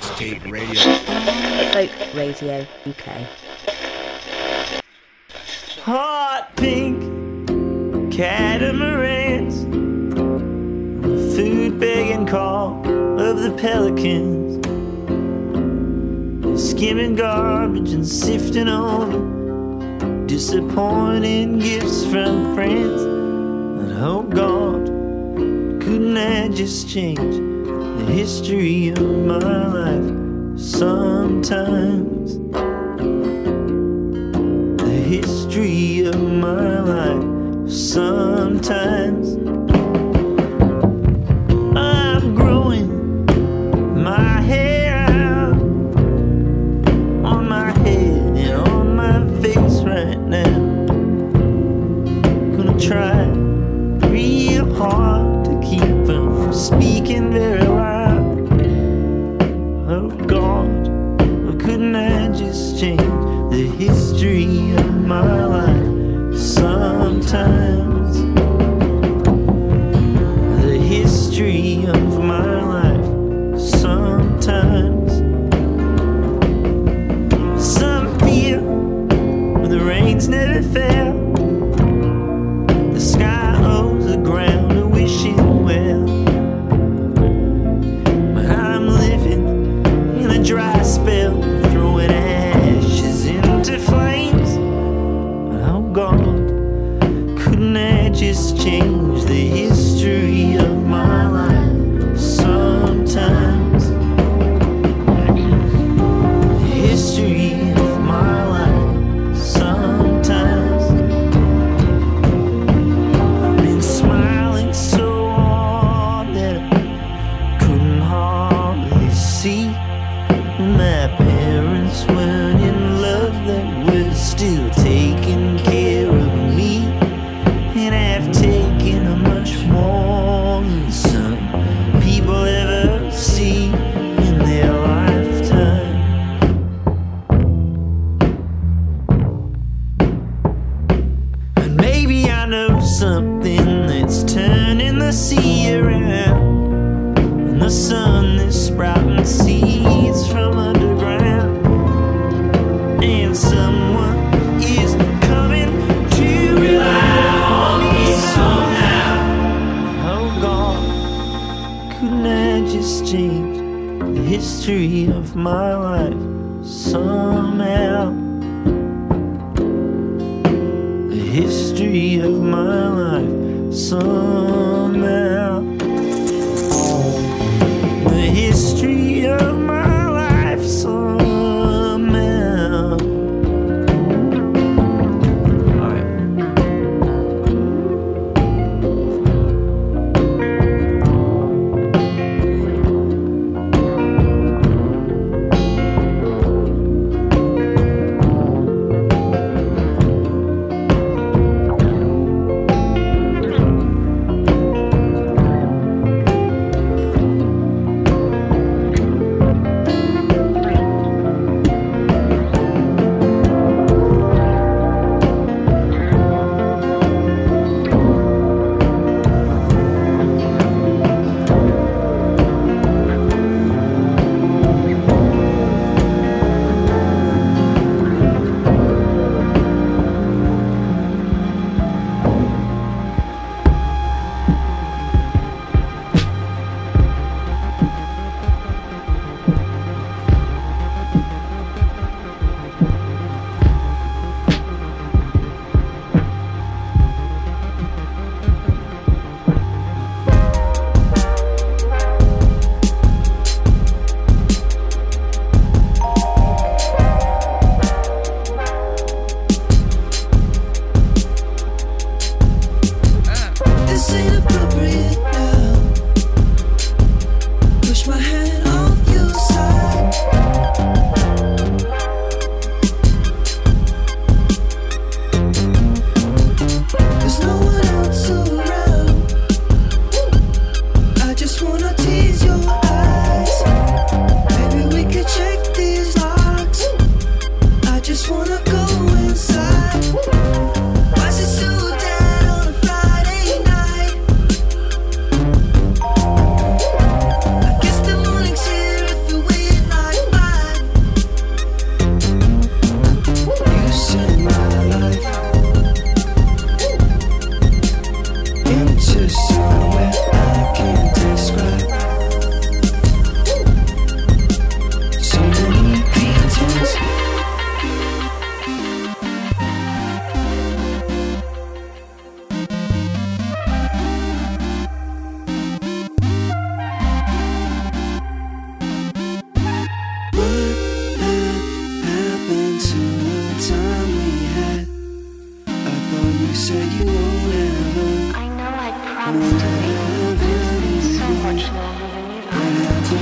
Mixtape Radio. Folk Radio UK. Hot pink catamarans, food begging call of the pelicans, skimming garbage and sifting on disappointing gifts from friends that hope oh God couldn't I just change history of my life sometimes. The history of my life sometimes.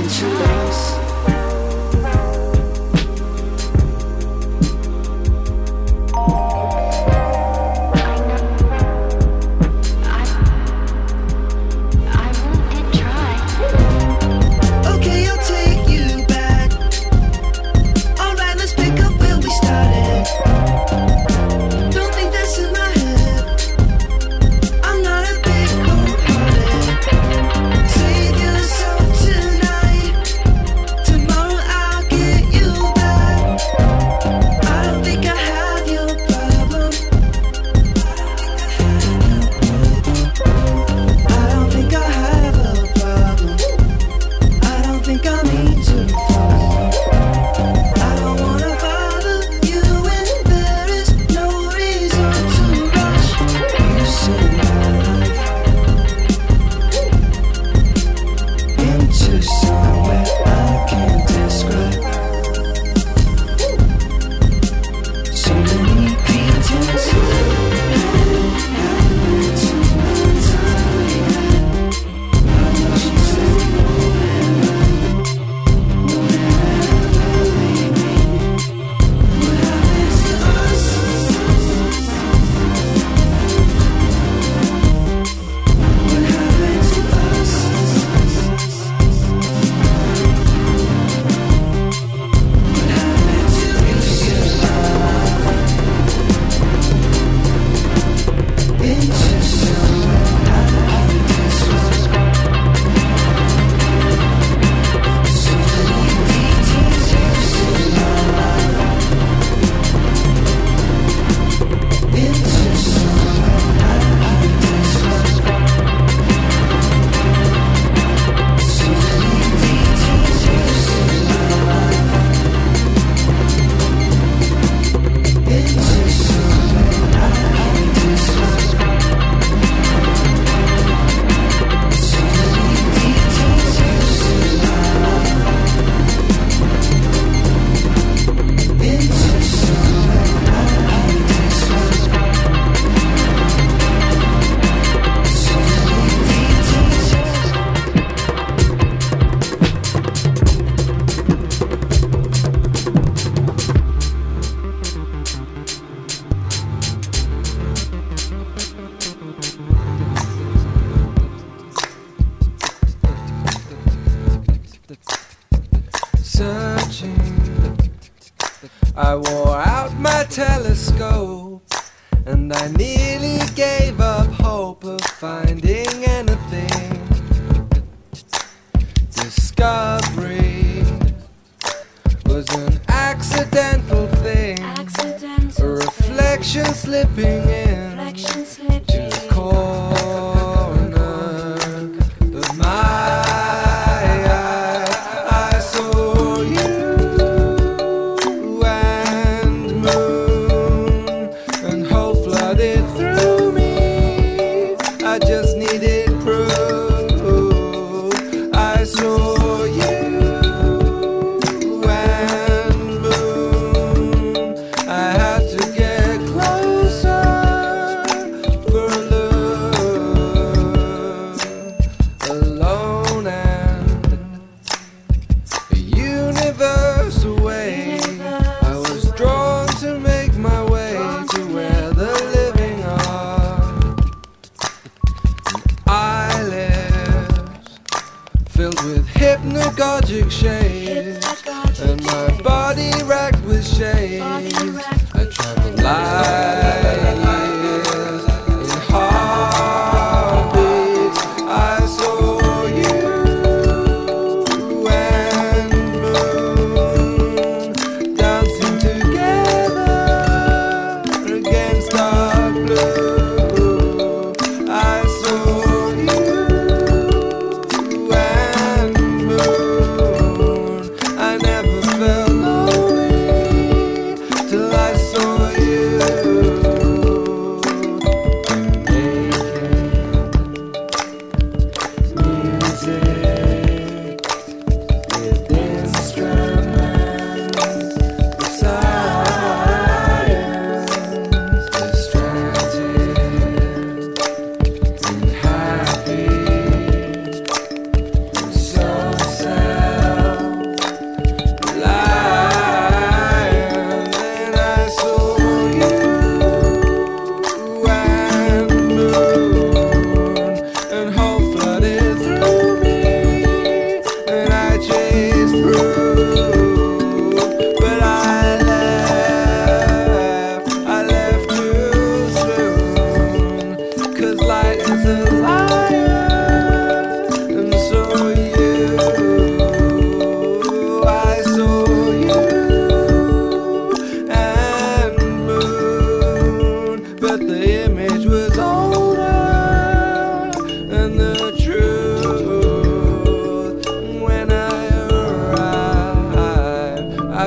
Till I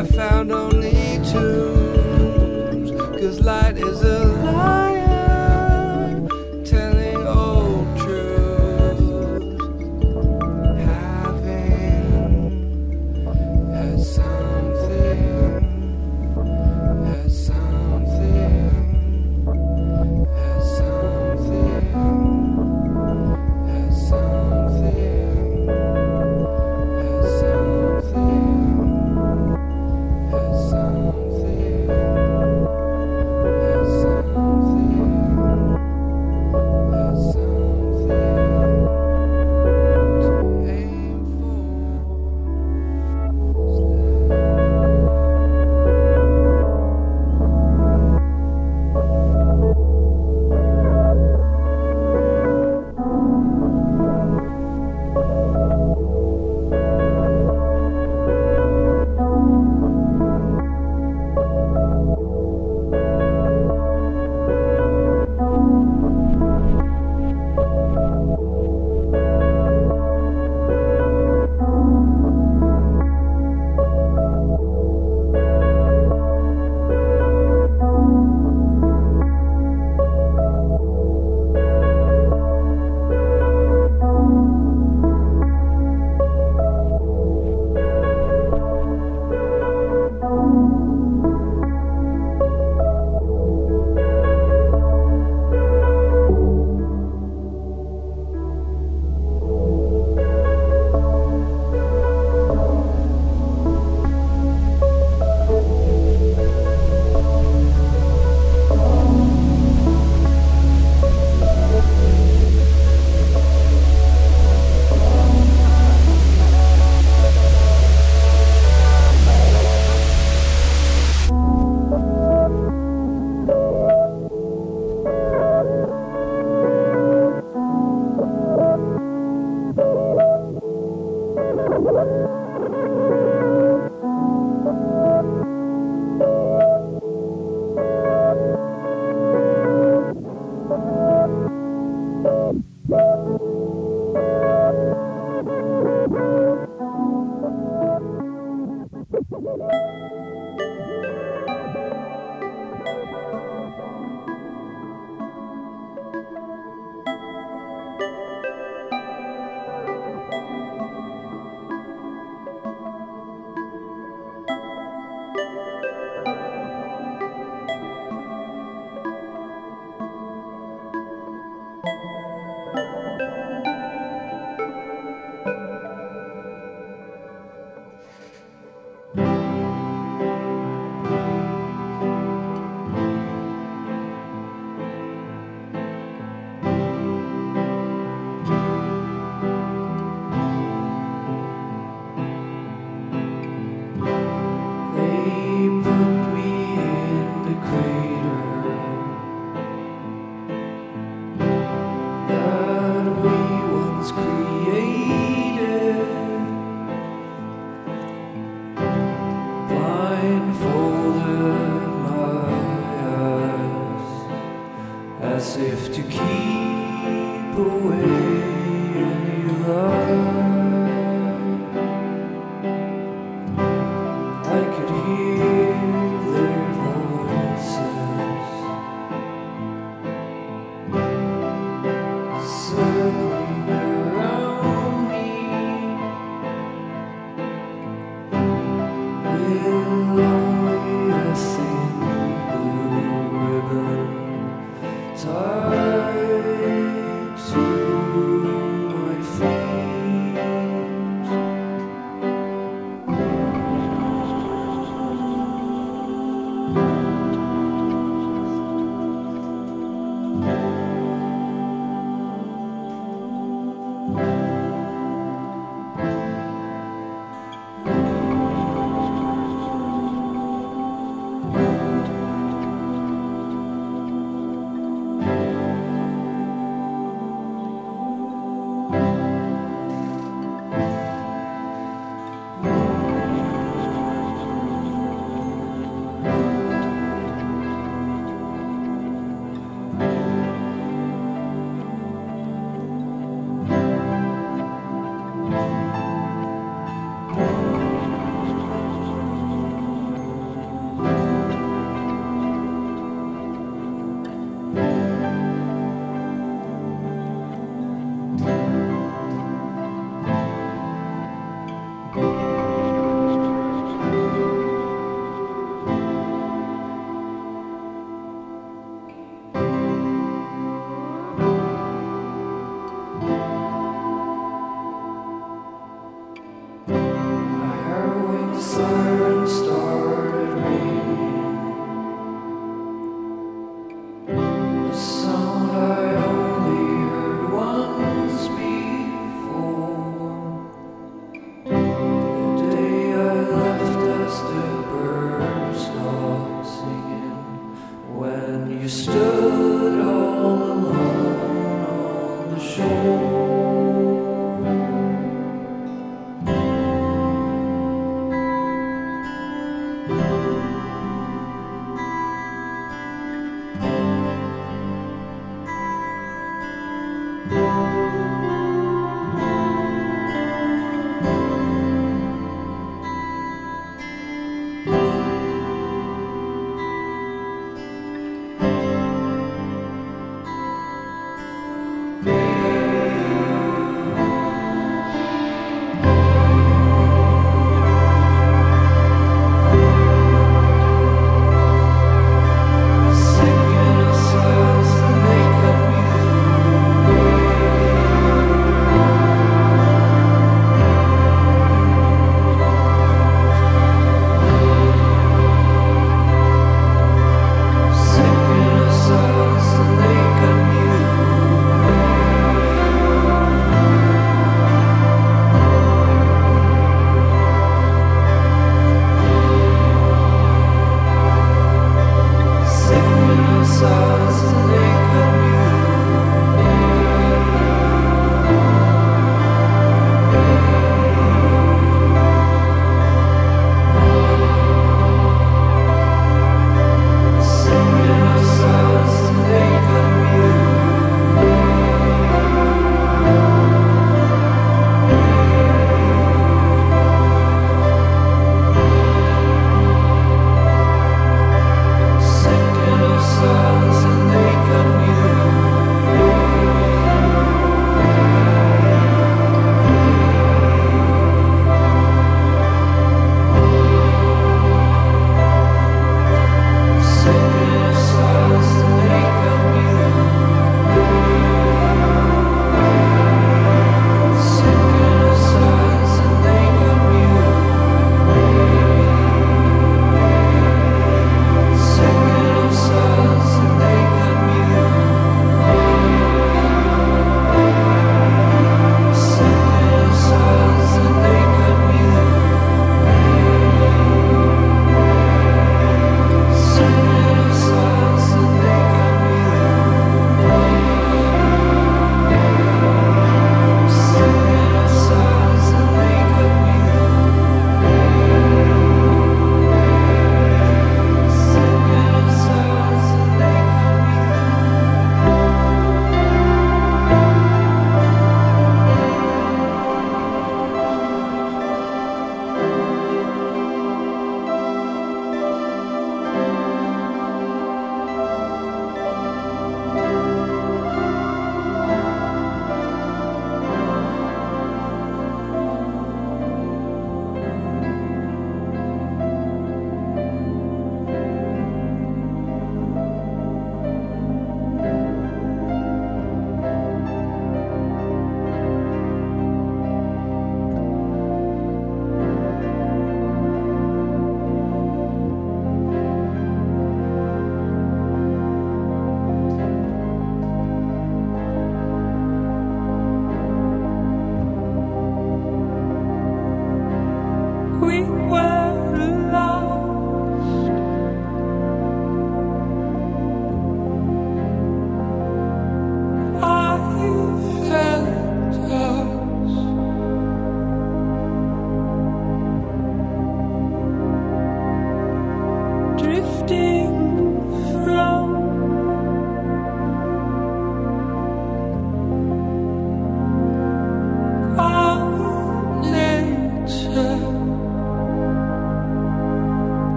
I found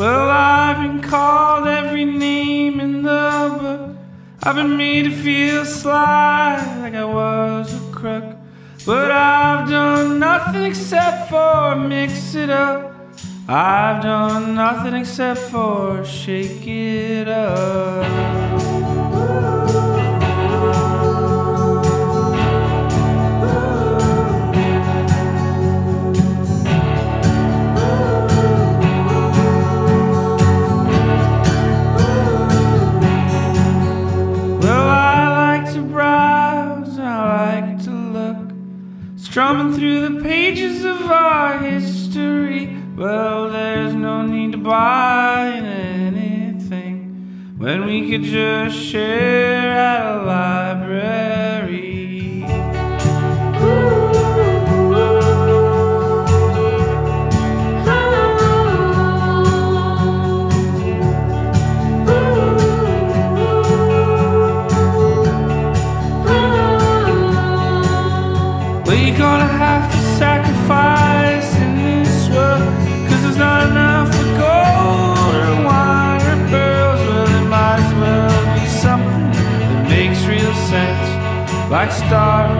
Well, I've been called every name in the book. I've been made to feel sly like I was a crook. But I've done nothing except for mix it up. I've done nothing except for shake it up. Strumming through the pages of our history. Well, there's no need to buy anything when we could just share at a library. star.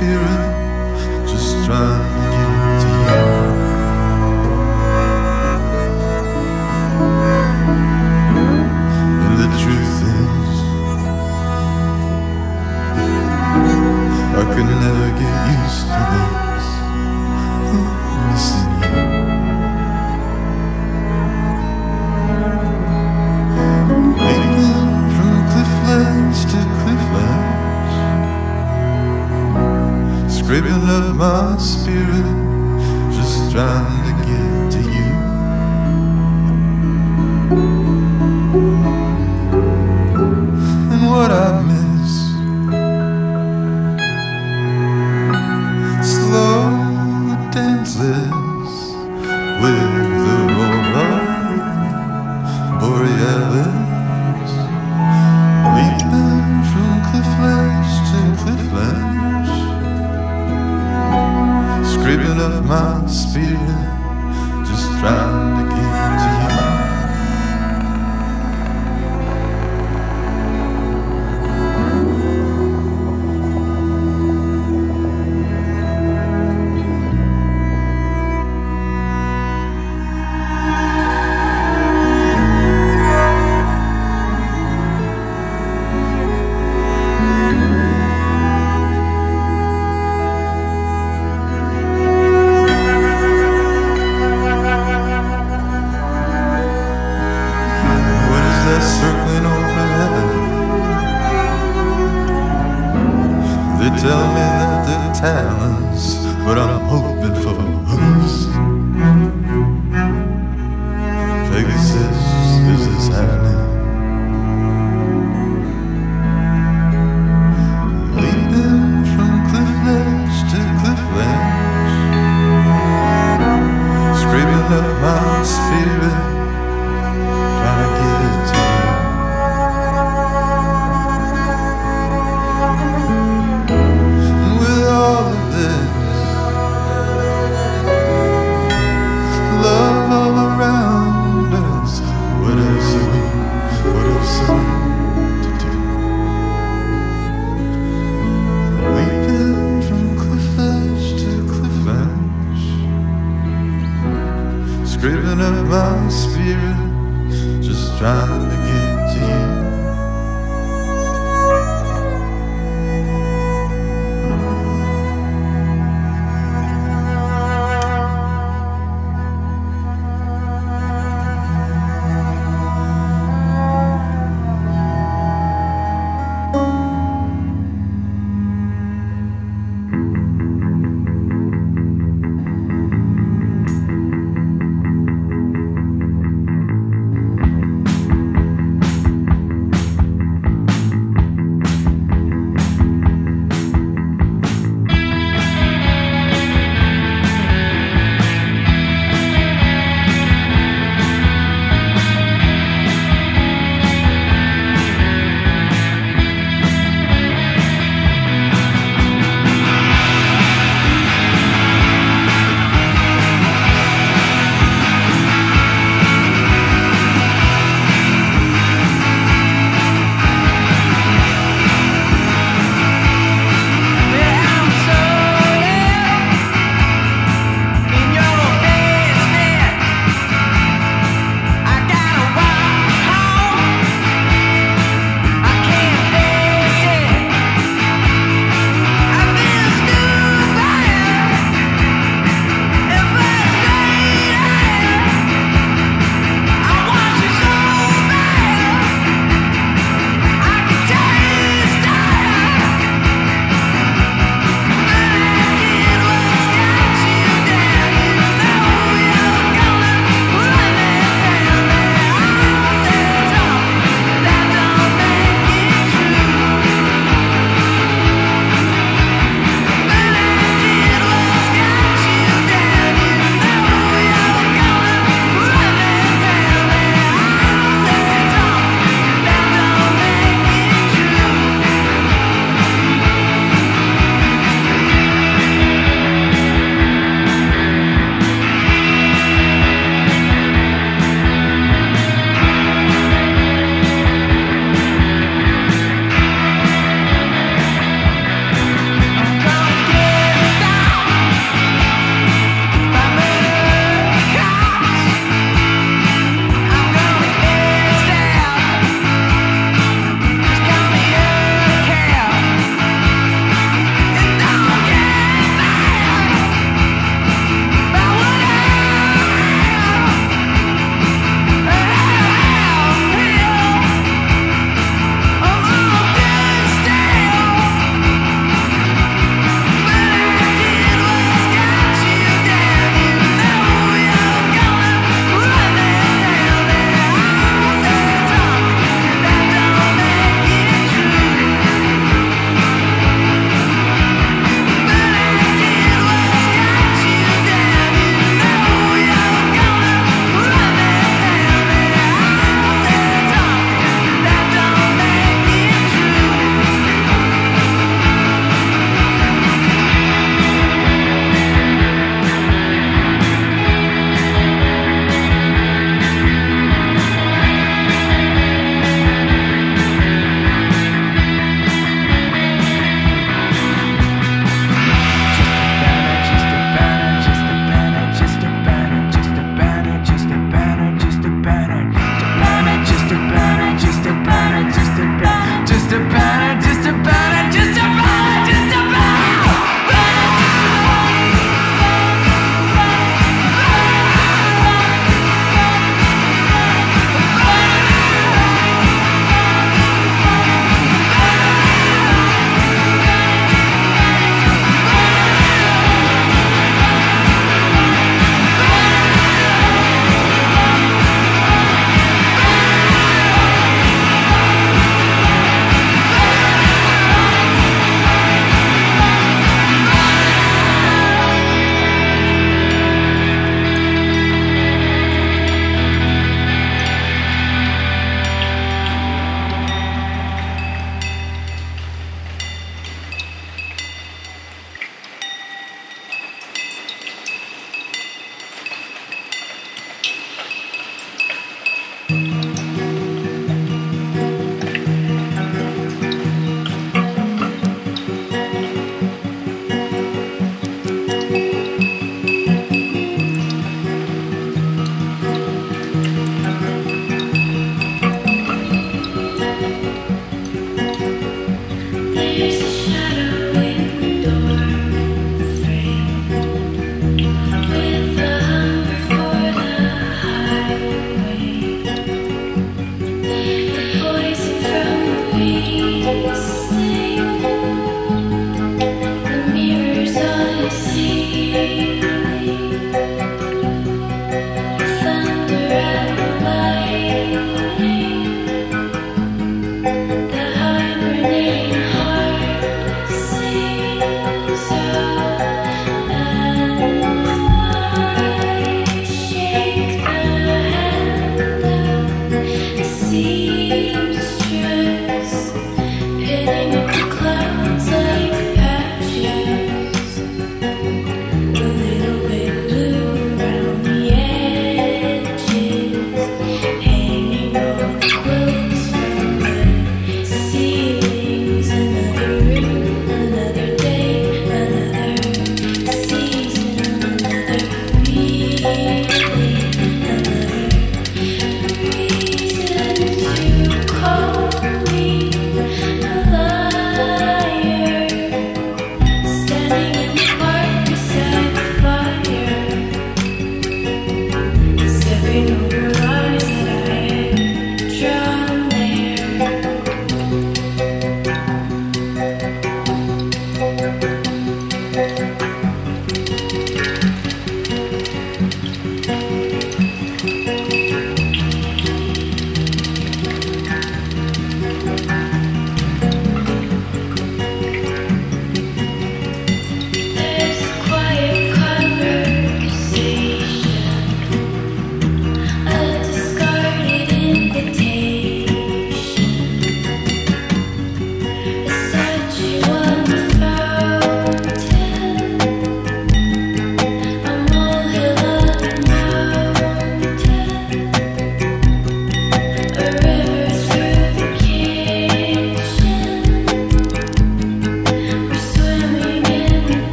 My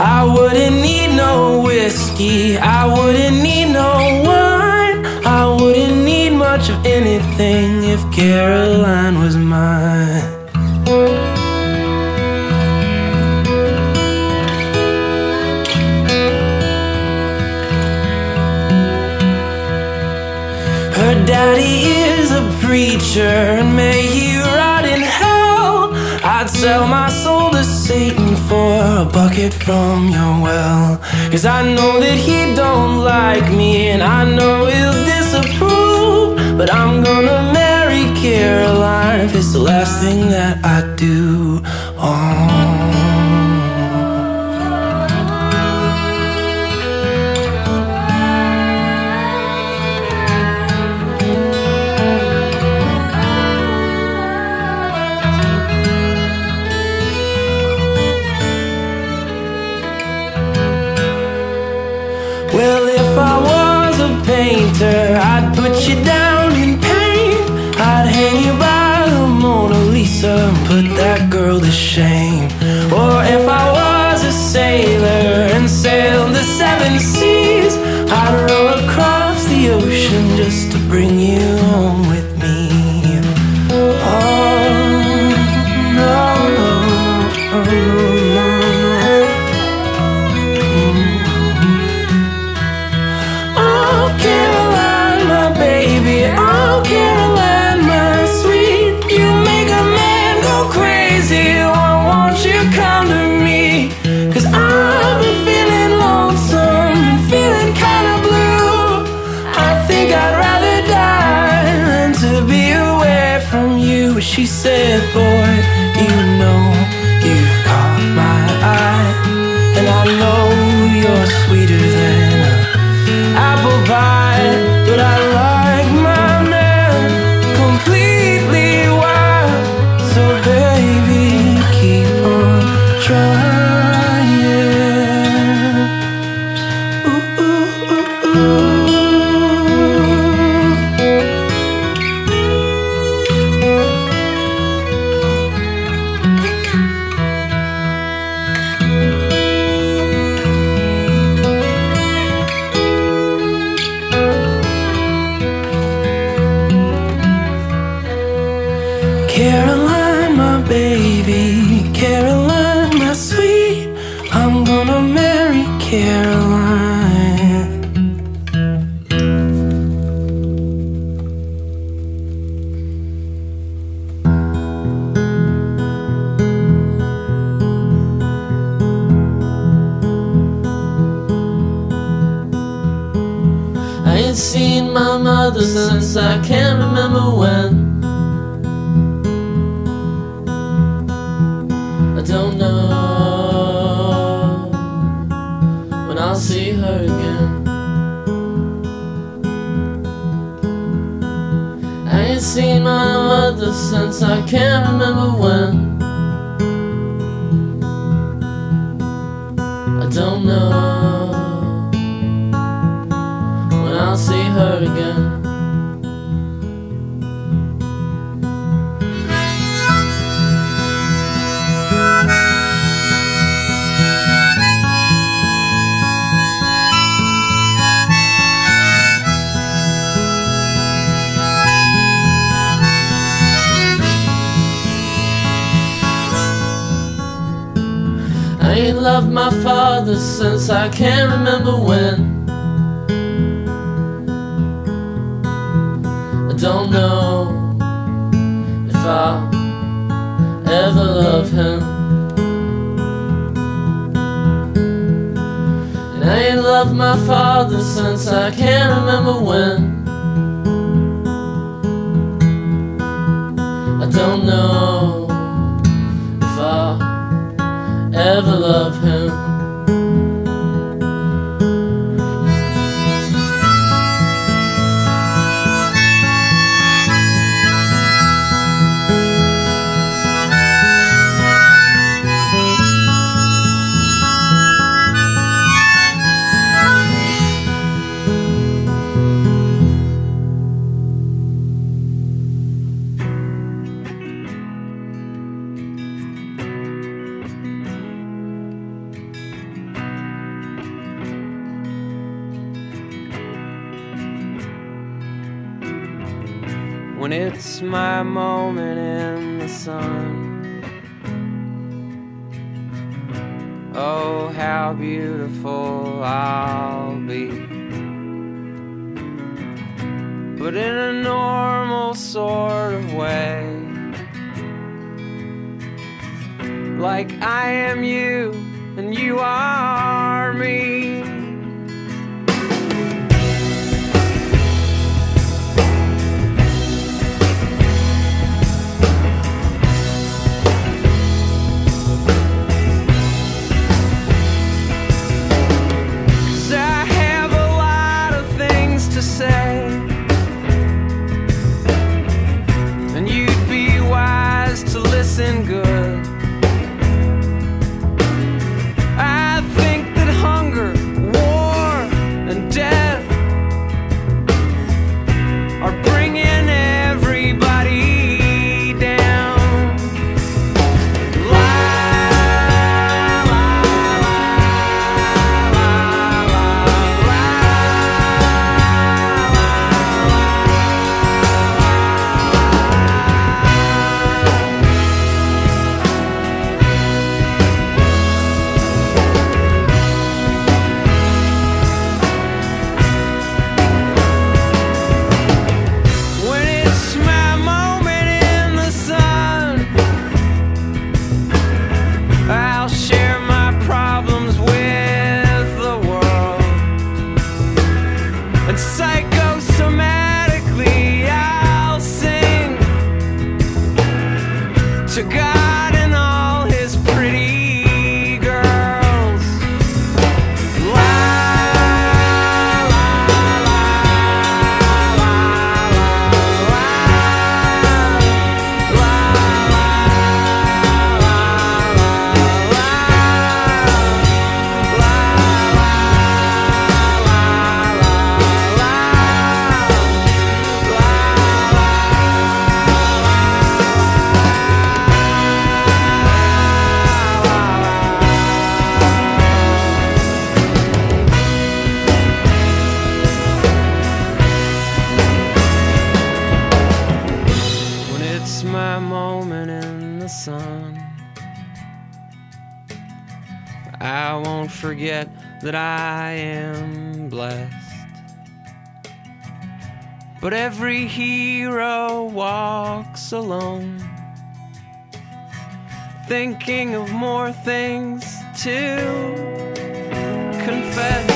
I wouldn't need no whiskey, I wouldn't need no wine, I wouldn't need much of anything if Caroline was mine. Her daddy is a preacher, and may he rot in hell. I'd sell my bucket from your well. Cause I know that he don't like me, and I know he'll disapprove. But I'm gonna marry Caroline if it's the last thing that I shame. Don't know when I'll see her again. I ain't seen my mother since I can't remember when. I don't know when I'll see her again. My father since I can't remember when. I don't know if I'll ever love him. And I ain't loved my father since I can't remember when. I don't know if I'll ever love him. When it's my moment in the sun. Oh, how beautiful I'll be. But in a normal sort of way. Like I am you and you are me. That I am blessed. But every hero walks alone, thinking of more things to confess.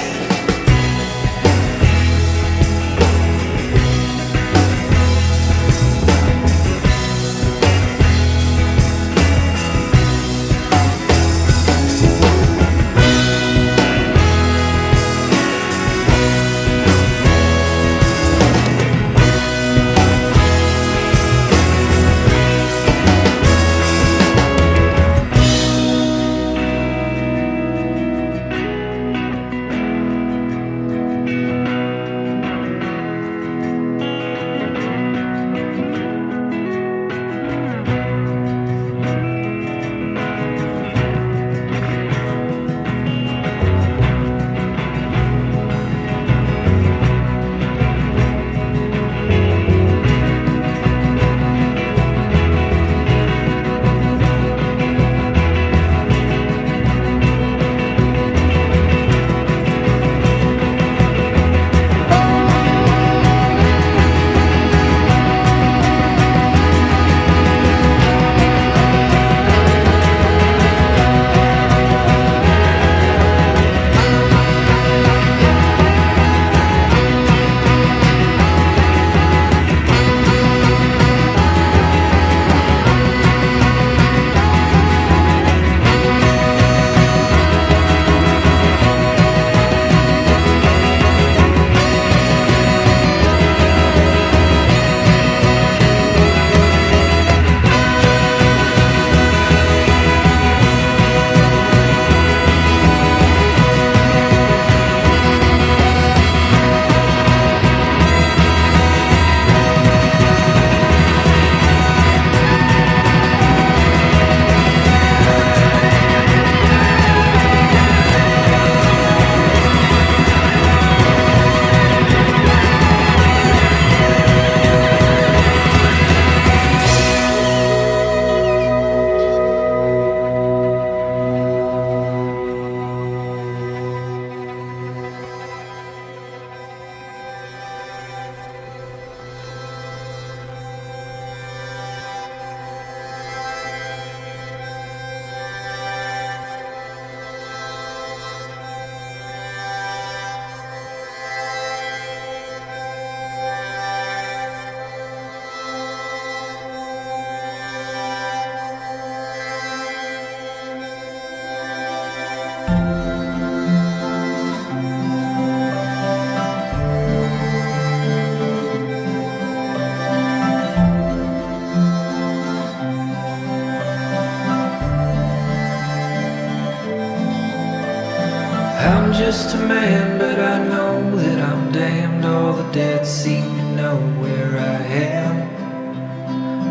Just a man, but I know that I'm damned. All the dead seem to know where I am.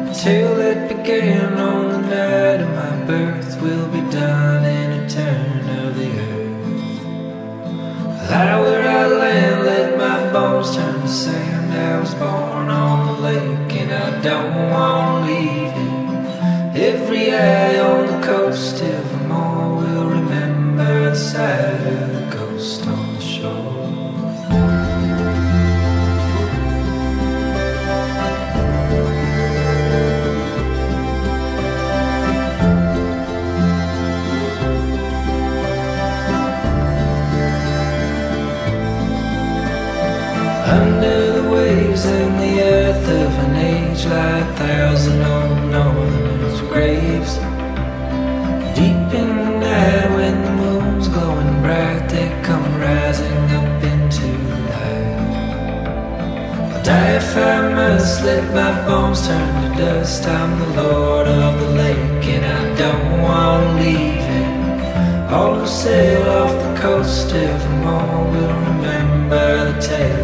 The tale that began on the night of my birth will be done in a turn of the earth. Lie where I land, let my bones turn to sand. I was born on the lake, and I don't want to leave it. Every eye on the coast, evermore I'll die if I must let my bones turn to dust. I'm the lord of the lake and I don't want to leave it. All who sail off the coast evermore will remember the tale